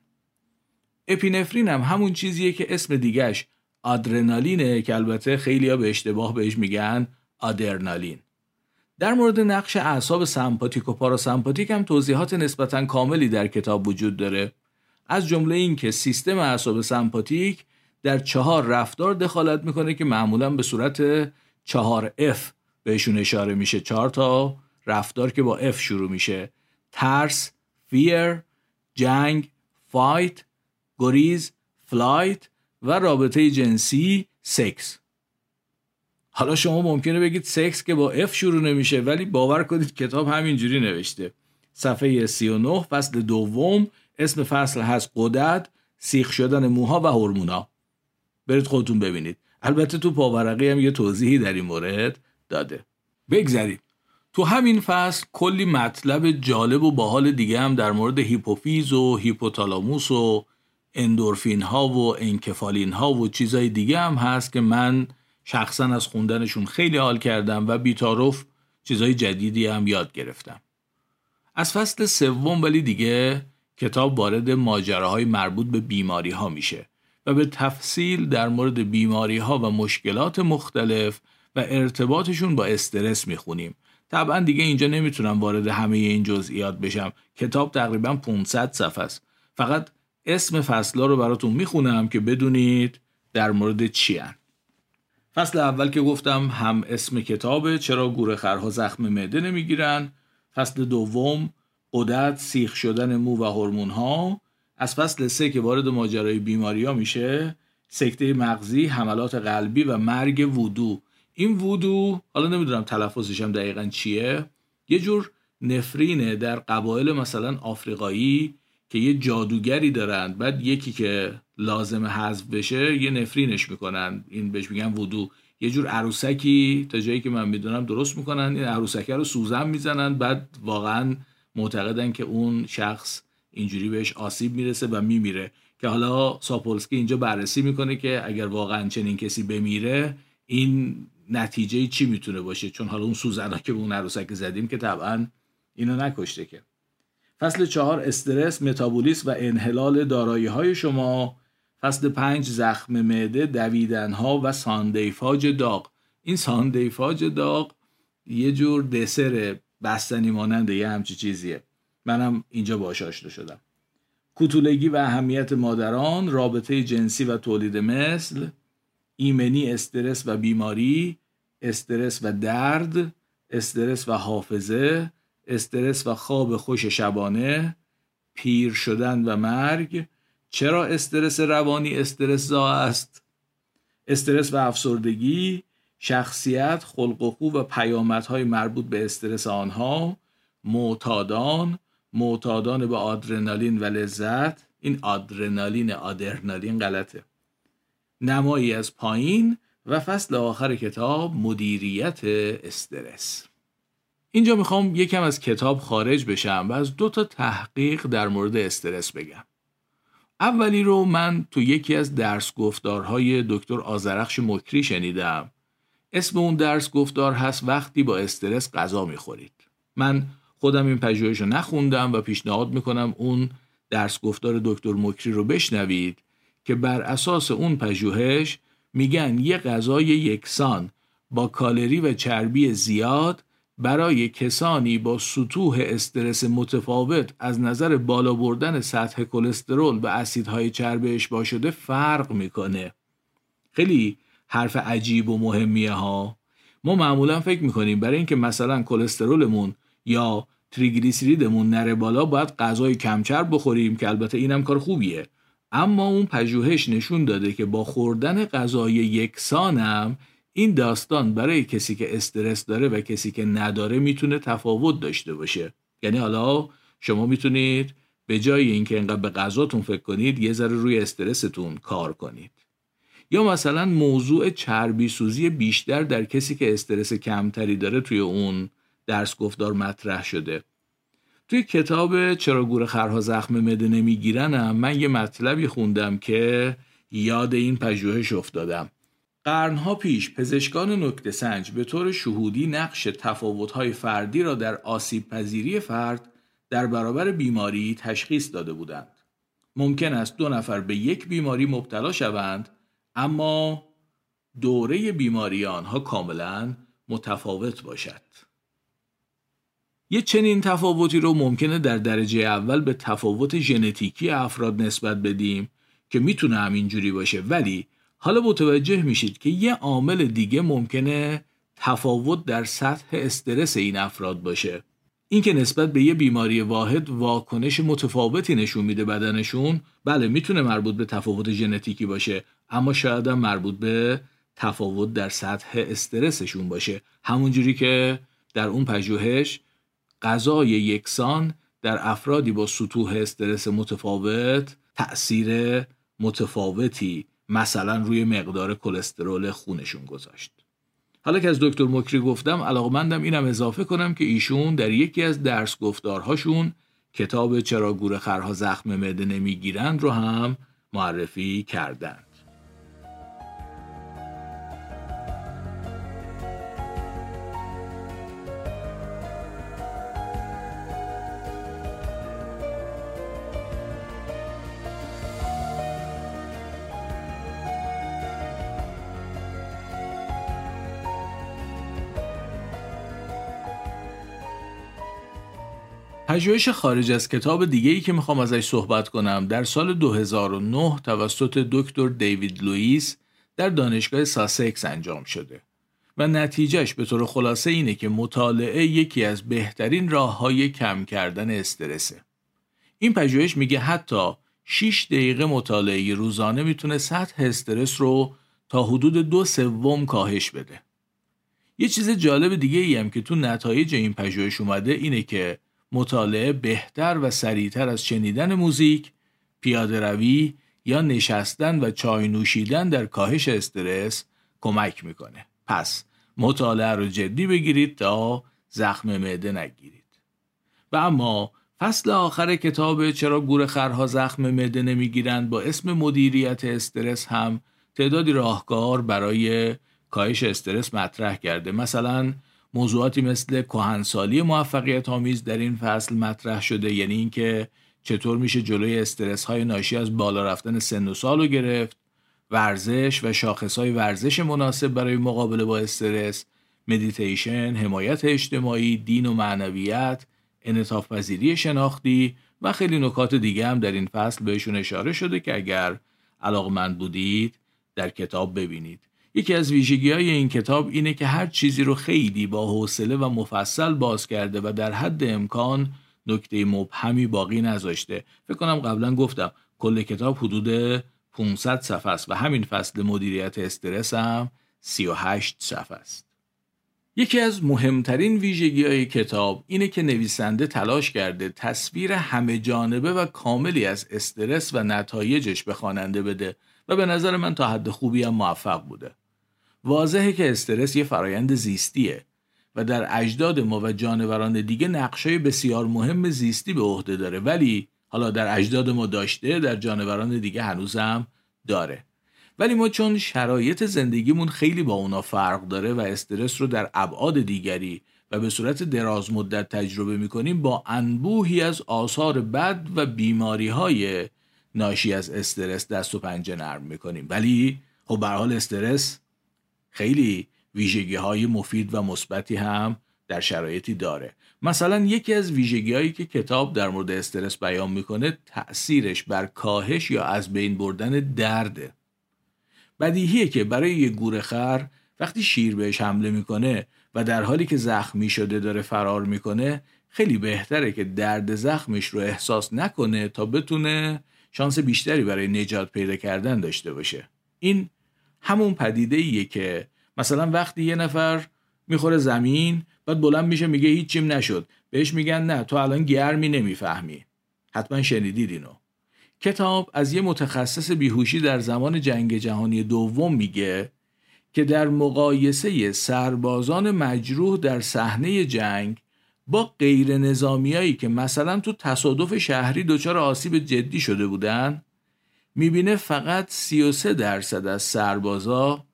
اپینفرین هم همون چیزیه که اسم دیگهش آدرنالینه که البته خیلی ها به اشتباه بهش میگن آدرنالین. در مورد نقش اعصاب سمپاتیک و پاراسمپاتیک هم توضیحات نسبتا کاملی در کتاب وجود داره. از جمله این که سیستم اعصاب سمپاتیک در چهار رفتار دخالت می‌کنه که معمولا به صورت چهار F بهشون اشاره میشه. چهار تا رفتار که با F شروع میشه. ترس، fear، جنگ، fight، گریز، flight و رابطه جنسی سکس حالا شما ممکنه بگید سکس که با F شروع نمیشه ولی باور کنید کتاب همینجوری نوشته. صفحه 39 فصل دوم اسم فصل هست قدرت سیخ شدن موها و هورمونا. برید خودتون ببینید. البته تو پاورقی هم یه توضیحی در این مورد داده. بگذریم تو همین فصل کلی مطلب جالب و باحال دیگه هم در مورد هیپوفیز و هیپوتالاموس و اندورفین ها و انکفالین ها و چیزای دیگه هم هست که من شخصا از خوندنشون خیلی حال کردم و بیتارف چیزای جدیدی هم یاد گرفتم. از فصل سوم ولی دیگه کتاب وارد ماجراهای مربوط به بیماری ها میشه و به تفصیل در مورد بیماری ها و مشکلات مختلف و ارتباطشون با استرس می‌خونیم. طبعا دیگه اینجا نمی‌تونم وارد همه این جزئیات بشم. کتاب تقریبا 500 صفحه است. فقط اسم فصلها رو براتون می‌خونم که بدونید در مورد چی هن. فصل اول که گفتم هم اسم کتابه چرا گورخرها زخم معده نمی‌گیرن؟ فصل دوم قدرت سیخ شدن مو و هورمون ها از فصل سه که وارد ماجرای بیماری ها میشه سکته مغزی حملات قلبی و مرگ وودو. این وودو حالا نمی‌دونم تلفظش هم دقیقا چیه. یه جور نفرینه در قبایل مثلا آفریقایی که یه جادوگری دارند بعد یکی که لازم حذف بشه یه نفرینش می‌کنن. این بهش میگن وودو. یه جور عروسکی تا جایی که من می‌دونم درست می‌کنن. این عروسکی رو سوزن می‌زنن. بعد واقعا معتقدن که اون شخص اینجوری بهش آسیب می‌رسه و میمیره. که حالا ساپولسکی اینجا بررسی می‌کنه که اگر واقعا چنین کسی بمیره این نتیجه چی می‌تونه باشه؟ چون حالا اون سوزنا که به اون عروسک زدیم که طبعا اینو نکشته که. فصل چهار استرس متابولیسم و انحلال دارایی های شما. فصل پنج زخم معده دویدن ها و ساندیفاج داغ. این ساندیفاج داغ یه جور دسر بستنی مانند یه همچی چیزیه. منم اینجا باش آشنا شدم. کوتولگی و اهمیت مادران رابطه جنسی و تولید مثل ایمنی استرس و بیماری استرس و درد استرس و حافظه استرس و خواب خوش شبانه پیر شدن و مرگ. چرا استرس روانی استرس زا است؟ استرس و افسردگی شخصیت خلق و خو و پیامدهای مربوط به استرس آنها معتادان معتادان به آدرنالین و لذت. این آدرنالین آدرنالین غلطه. نمایی از پایین و فصل آخر کتاب مدیریت استرس. اینجا می‌خوام یکم از کتاب خارج بشم و از دو تا تحقیق در مورد استرس بگم. اولی رو من تو یکی از درس گفتارهای دکتر آزرخش مکری شنیدم. اسم اون درس گفتار هست وقتی با استرس غذا می‌خورید. من خودم این پژوهش رو نخوندم و پیشنهاد می‌کنم اون درس گفتار دکتر مکری رو بشنوید که بر اساس اون پژوهش میگن یه غذای یکسان با کالری و چربی زیاد برای کسانی با سطوح استرس متفاوت از نظر بالا بردن سطح کلسترول و اسیدهای چربی اشباع شده فرق می‌کنه. خیلی حرف عجیب و مهمیه ها. ما معمولا فکر می‌کنیم برای اینکه مثلا کلسترولمون یا تریگلیسیریدمون نره بالا باید غذای کمچرب بخوریم که البته اینم کار خوبیه. اما اون پژوهش نشون داده که با خوردن غذای یکسانم این داستان برای کسی که استرس داره و کسی که نداره می‌تونه تفاوت داشته باشه. یعنی حالا شما می‌تونید به جای اینکه انقدر به غذاتون فکر کنید یه ذره روی استرستون کار کنید. یا مثلا موضوع چربی سوزی بیشتر در کسی که استرس کمتری داره توی اون درس گفتار مطرح شده توی کتاب چرا گور خرها زخم مده نمیگیرنم من یه مطلبی خوندم که یاد این پژوهش افتادم قرنها پیش پزشکان نکته سنج به طور شهودی نقش تفاوت‌های فردی را در آسیب پذیری فرد در برابر بیماری تشخیص داده بودند. ممکن است دو نفر به یک بیماری مبتلا شوند اما دوره بیماری آنها کاملا متفاوت باشد. یه چنین تفاوتی رو ممکنه در درجه اول به تفاوت ژنتیکی افراد نسبت بدیم که می‌تونه همینجوری باشه. ولی حالا متوجه میشید که یه عامل دیگه ممکنه تفاوت در سطح استرس این افراد باشه. این که نسبت به یه بیماری واحد واکنش متفاوتی نشون میده بدنشون بله می‌تونه مربوط به تفاوت ژنتیکی باشه. اما شاید هم مربوط به تفاوت در سطح استرسشون باشه. همونجوری که در اون پژوهش غذای یکسان در افرادی با سطوح استرس متفاوت تأثیر متفاوتی مثلا روی مقدار کلسترول خونشون گذاشت. حالا که از دکتر مکری گفتم علاقمندم اینم اضافه کنم که ایشون در یکی از درس گفتارهاشون کتاب چرا گور خرها زخم معده نمی‌گیرند رو هم معرفی کردند پژوهش خارج از کتاب دیگه ای که می‌خوام ازش صحبت کنم در سال 2009 توسط دکتر دیوید لوئیس در دانشگاه ساسکس انجام شده و نتیجهش به طور خلاصه اینه که مطالعه یکی از بهترین راه های کم کردن استرسه. این پژوهش میگه حتی 6 دقیقه مطالعه روزانه می‌تونه سطح استرس رو تا حدود دو سوم کاهش بده. یه چیز جالب دیگه ای هم که تو نتایج این پژوهش اومده اینه که مطالعه بهتر و سریعتر از شنیدن موزیک، پیاده روی یا نشستن و چای نوشیدن در کاهش استرس کمک می‌کنه. پس مطالعه رو جدی بگیرید تا زخم معده نگیرید. و اما فصل آخر کتاب چرا گور خرها زخم معده نمی‌گیرند با اسم مدیریت استرس هم تعدادی راهکار برای کاهش استرس مطرح کرده مثلا موضوعاتی مثل کهنسالی موفقیت آمیز در این فصل مطرح شده یعنی اینکه چطور میشه جلوی استرس های ناشی از بالا رفتن سن و سال رو گرفت ورزش و شاخص های ورزش مناسب برای مقابله با استرس مدیتیشن، حمایت اجتماعی، دین و معنویت، انعطاف پذیری شناختی و خیلی نکات دیگه هم در این فصل بهشون اشاره شده که اگر علاقمند بودید در کتاب ببینید. یکی از ویژگی های این کتاب اینه که هر چیزی رو خیلی با حوصله و مفصل باز کرده و در حد امکان نکته مبهمی باقی نذاشته. فکر کنم قبلا گفتم کل کتاب حدود 500 صفحه است و همین فصل مدیریت استرس هم 38 صفحه است. یکی از مهمترین ویژگی های کتاب اینه که نویسنده تلاش کرده تصویر همه جانبه و کاملی از استرس و نتایجش به خواننده بده و به نظر من تا حد خوبی هم موفق بوده. واضحه که استرس یه فرایند زیستیه و در اجداد ما و جانوران دیگه نقشه بسیار مهم زیستی به عهده داره. ولی حالا در اجداد ما داشته در جانوران دیگه هنوزم داره. ولی ما چون شرایط زندگیمون خیلی با اونا فرق داره و استرس رو در ابعاد دیگری و به صورت دراز مدت تجربه می‌کنیم با انبوهی از آثار بد و بیماری های ناشی از استرس دست و پنجه نرم می‌کنیم. ولی خب به حال استرس خیلی ویژگی های مفید و مثبتی هم در شرایطی داره. مثلا یکی از ویژگی هایی که کتاب در مورد استرس بیان می‌کنه تأثیرش بر کاهش یا از بین بردن درده. بدیهیه که برای یه گوره خر وقتی شیر بهش حمله می‌کنه و در حالی که زخمی شده داره فرار می‌کنه خیلی بهتره که درد زخمش رو احساس نکنه تا بتونه شانس بیشتری برای نجات پیدا کردن داشته باشه. این همون پدیده ایه که مثلا وقتی یه نفر می‌خوره زمین بعد بلند میشه میگه هیچیم نشد. بهش میگن نه تو الان گرمی نمی‌فهمی. حتما شنیدید اینو. کتاب از یه متخصص بیهوشی در زمان جنگ جهانی دوم میگه که در مقایسه سربازان مجروح در صحنه جنگ با غیر نظامیایی که مثلا تو تصادف شهری دچار آسیب جدی شده بودن می‌بینه فقط 33 درصد از سربازا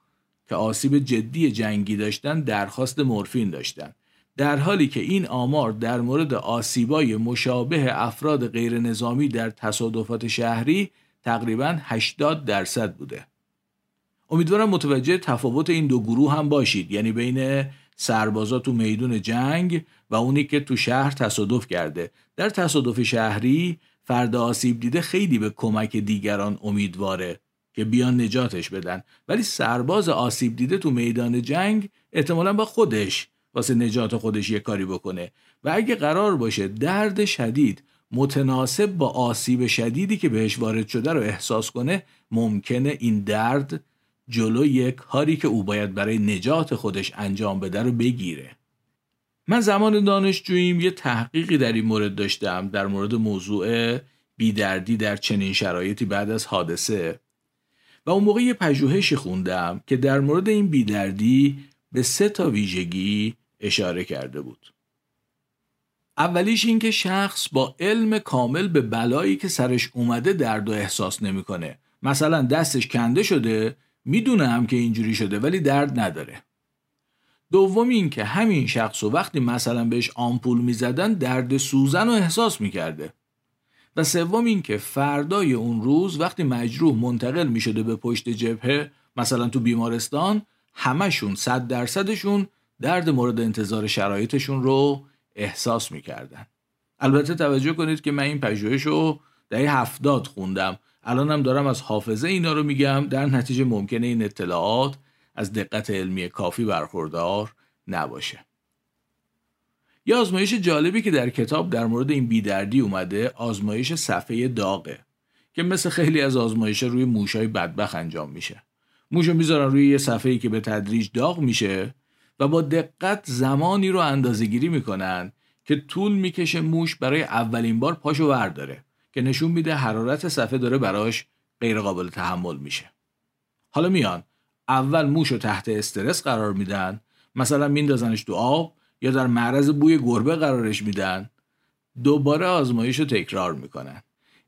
که آسیب جدی جنگی داشتن درخواست مورفین داشتن. در حالی که این آمار در مورد آسیبای مشابه افراد غیر نظامی در تصادفات شهری تقریبا 80 درصد بوده. امیدوارم متوجه تفاوت این دو گروه هم باشید. یعنی بین سربازا تو میدون جنگ و اونی که تو شهر تصادف کرده. در تصادف شهری فرد آسیب دیده خیلی به کمک دیگران امیدواره که بیان نجاتش بدن. ولی سرباز آسیب دیده تو میدان جنگ احتمالا با خودش واسه نجات خودش یه کاری بکنه. و اگه قرار باشه درد شدید متناسب با آسیب شدیدی که بهش وارد شده رو احساس کنه ممکنه این درد جلو یک کاری که او باید برای نجات خودش انجام بده رو بگیره. من زمان دانشجوییم یه تحقیقی در این مورد داشتم در مورد موضوع بیدردی در چنین شرایطی بعد از حادثه. و اون موقع یه پژوهشی خوندم که در مورد این بیدردی به سه تا ویژگی اشاره کرده بود. اولیش این که شخص با علم کامل به بلایی که سرش اومده درد و احساس نمی‌کنه. مثلا دستش کنده شده می‌دونه هم که اینجوری شده ولی درد نداره. دوم این که همین شخص و وقتی مثلا بهش آمپول می‌زدن درد سوزن رو احساس می‌کرده. و سوم این که فردای اون روز وقتی مجروح منتقل می‌شده به پشت جبهه مثلا تو بیمارستان همشون صد درصدشون درد مورد انتظار شرایطشون رو احساس می‌کردن. البته توجه کنید که من این پژوهش رو دهه هفتاد خوندم. الانم دارم از حافظه اینا رو میگم در نتیجه ممکنه این اطلاعات از دقت علمی کافی برخوردار نباشه. یه آزمایش جالبی که در کتاب در مورد این بیدردی اومده آزمایش صفحه داغه که مثل خیلی از آزمایش روی موشای بدبخ انجام میشه. موشو می‌ذارن روی یه صفحه‌ای که به تدریج داغ میشه و با دقت زمانی رو اندازه گیری می‌کنن که طول می‌کشه موش برای اولین بار پاشو ورداره که نشون میده حرارت صفحه داره براش غیر قابل تحمل میشه. حالا میان اول موش رو تحت استرس قرار میدن مثلا میندازنش تو آب یا در معرض بوی گربه قرارش میدن. دوباره آزمایش رو تکرار می‌کنن.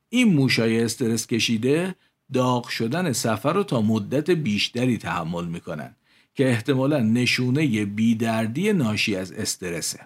این موشای استرس کشیده داغ شدن سفر رو تا مدت بیشتری تحمل می‌کنن که احتمالا نشونه بیدردی ناشی از استرسه.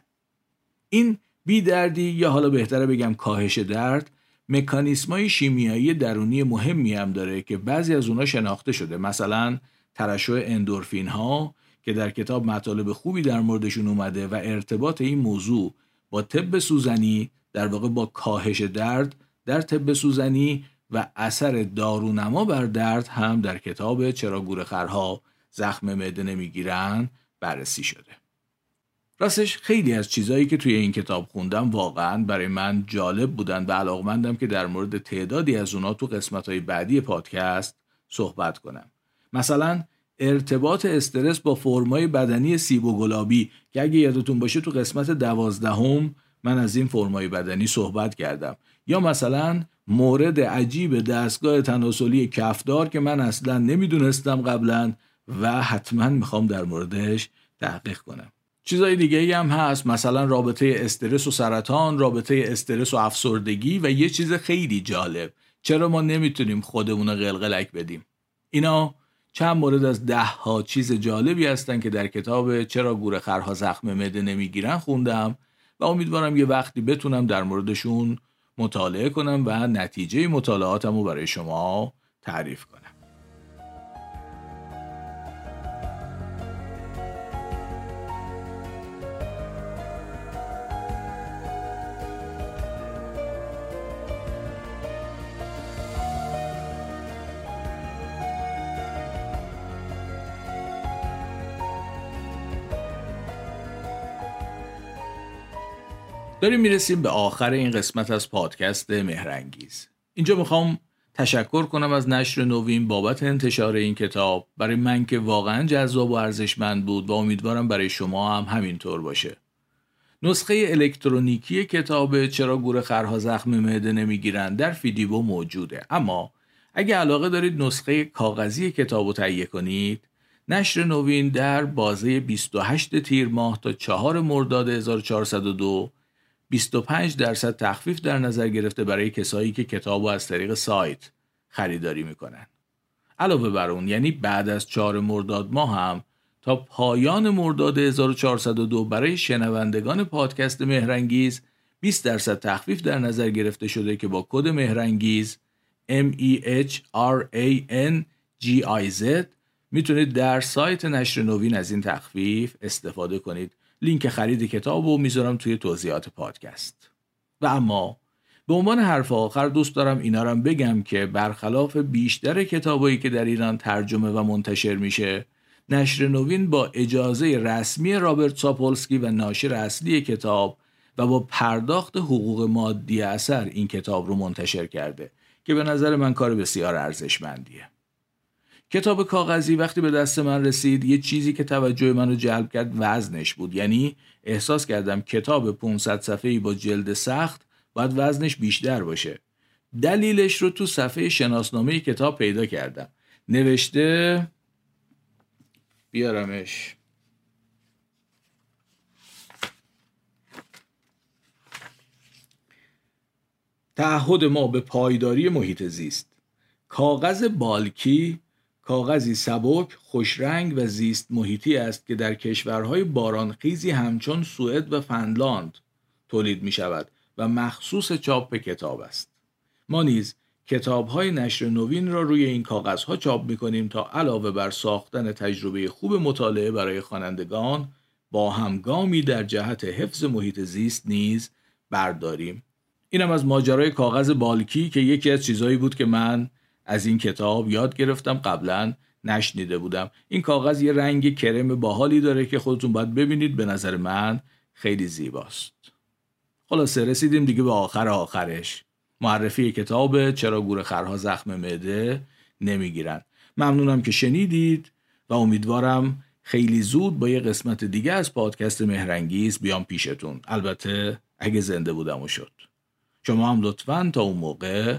این بیدردی یا حالا بهتره بگم کاهش درد مکانیسمای شیمیایی درونی مهمی هم داره که بعضی از اونا شناخته شده. مثلا ترشح اندورفین ها که در کتاب مطالب خوبی در موردشون اومده و ارتباط این موضوع با طب سوزنی در واقع با کاهش درد در طب سوزنی و اثر دارونما بر درد هم در کتاب چرا گورخرها زخم معده نمی‌گیرن بررسی شده. راستش خیلی از چیزهایی که توی این کتاب خوندم واقعا برای من جالب بودن و علاقمندم که در مورد تعدادی از اونا تو قسمت های بعدی پادکست صحبت کنم. مثلا ارتباط استرس با فرمای بدنی سیب و گلابی که اگه یادتون باشه تو قسمت دوازدهم من از این فرمای بدنی صحبت کردم. یا مثلا مورد عجیب دستگاه تناسلی کفدار که من اصلا نمی‌دونستم قبلا و حتما می‌خوام در موردش تحقیق کنم. چیزای دیگه ای هم هست. مثلا رابطه استرس و سرطان رابطه استرس و افسردگی و یه چیز خیلی جالب. چرا ما نمی‌تونیم خودمون رو قلقلک بدیم؟ اینا چند مورد از ده ها چیز جالبی هستن که در کتاب چرا گوره خرها زخم مده نمی‌گیرن خوندم و امیدوارم یه وقتی بتونم در موردشون مطالعه کنم و نتیجه مطالعاتم رو برای شما تعریف کنم. داریم می‌رسیم به آخر این قسمت از پادکست مهرنگیز. اینجا می‌خوام تشکر کنم از نشر نوین بابت انتشار این کتاب. برای من که واقعا جذاب و ارزشمند بود و امیدوارم برای شما هم همینطور باشه. نسخه الکترونیکی کتاب چرا گور خرها زخم معده نمی‌گیرن در فیدیبو موجوده. اما اگه علاقه دارید نسخه کاغذی کتاب رو تهیه کنید نشر نوین در بازه 28 تیر ماه تا 4 مرداد 1402 25 درصد تخفیف در نظر گرفته برای کسایی که کتاب از طریق سایت خریداری می‌کنن. علاوه بر اون یعنی بعد از 4 مرداد ماه هم تا پایان مرداد 1402 برای شنوندگان پادکست مهرنگیز 20 درصد تخفیف در نظر گرفته شده که با کد مهرنگیز M E H R A N G I Z می‌تونید در سایت نشر نوین از این تخفیف استفاده کنید لینک خرید کتاب رو می‌ذارم توی توضیحات پادکست. و اما به عنوان حرف آخر دوست دارم اینا رو بگم که برخلاف بیشتر کتابایی که در ایران ترجمه و منتشر میشه نشر نوین با اجازه رسمی رابرت ساپولسکی و ناشر اصلی کتاب و با پرداخت حقوق مادی اثر این کتاب رو منتشر کرده که به نظر من کار بسیار ارزشمندیه. کتاب کاغذی وقتی به دست من رسید یه چیزی که توجه منو جلب کرد وزنش بود. یعنی احساس کردم کتاب 500 صفحه‌ای با جلد سخت باید وزنش بیشتر باشه. دلیلش رو تو صفحه شناسنامه کتاب پیدا کردم. نوشته بیارمش. تعهد ما به پایداری محیط زیست. کاغذ بالکی کاغذی سبک، خوشرنگ و زیست محیطی است که در کشورهای بارانخیزی همچون سوئد و فنلاند تولید می شود و مخصوص چاپ کتاب است. ما نیز کتاب های نشر نوین را روی این کاغذ ها چاپ می کنیم تا علاوه بر ساختن تجربه خوب مطالعه برای خوانندگان با همگامی در جهت حفظ محیط زیست نیز برداریم. اینم از ماجرای کاغذ بالکی که یکی از چیزهایی بود که من از این کتاب یاد گرفتم قبلا نشنیده بودم. این کاغذ یه رنگ کرم باحالی داره که خودتون باید ببینید به نظر من خیلی زیباست. خلاصه رسیدیم دیگه به آخر آخرش. معرفی کتاب چرا گور خرها زخم معده نمی‌گیرن. ممنونم که شنیدید و امیدوارم خیلی زود با یه قسمت دیگه از پادکست مهرنگیز بیام پیشتون. البته اگه زنده بودم و شد. شما هم لطفا تا اون موقع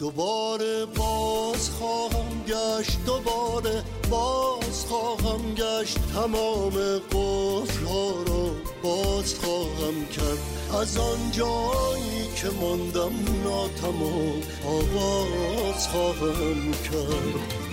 دوباره باز خواهم گشت دوباره باز خواهم گشت. تمام قفل ها رو باز خواهم کرد. از آن جایی که ماندم ناتمام آواز خواهم کرد.